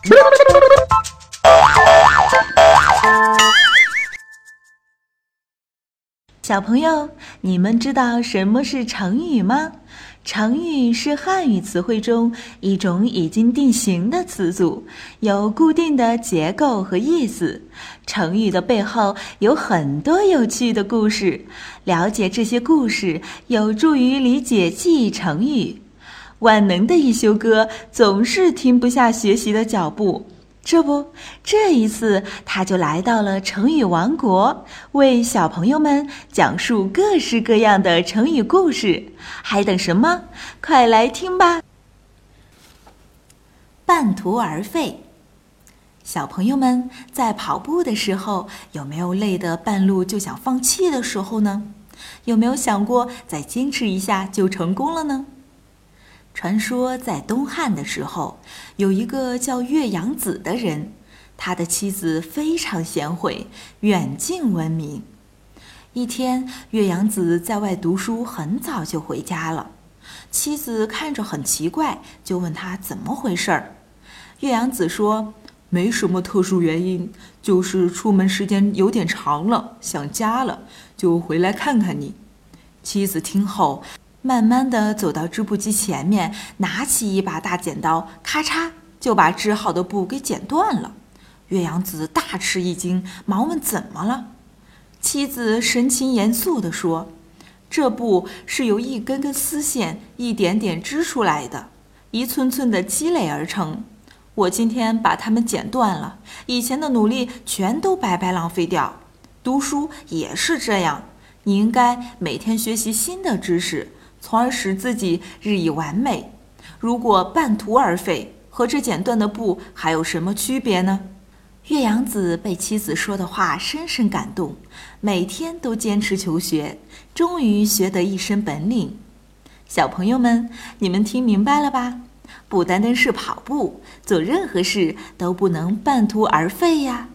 小朋友，你们知道什么是成语吗？成语是汉语词汇中一种已经定型的词组，有固定的结构和意思。成语的背后有很多有趣的故事，了解这些故事有助于理解记忆成语。万能的一休哥总是停不下学习的脚步。这不，这一次他就来到了成语王国，为小朋友们讲述各式各样的成语故事。还等什么？快来听吧！半途而废。小朋友们在跑步的时候，有没有累得半路就想放弃的时候呢？有没有想过再坚持一下就成功了呢？传说在东汉的时候，有一个叫岳阳子的人，他的妻子非常贤惠，远近闻名。一天，岳阳子在外读书，很早就回家了。妻子看着很奇怪，就问他怎么回事儿。岳阳子说：“没什么特殊原因，就是出门时间有点长了，想家了，就回来看看你。”妻子听后。慢慢的走到织布机前面，拿起一把大剪刀，咔嚓就把织好的布给剪断了。岳阳子大吃一惊，忙问怎么了。妻子神情严肃地说：“这布是由一根根丝线一点点织出来的，一寸寸的积累而成。我今天把它们剪断了，以前的努力全都白白浪费掉。读书也是这样，你应该每天学习新的知识。”从而使自己日益完美。如果半途而废，和这剪断的布还有什么区别呢？岳阳子被妻子说的话深深感动，每天都坚持求学，终于学得一身本领。小朋友们，你们听明白了吧？不单单是跑步，做任何事都不能半途而废呀。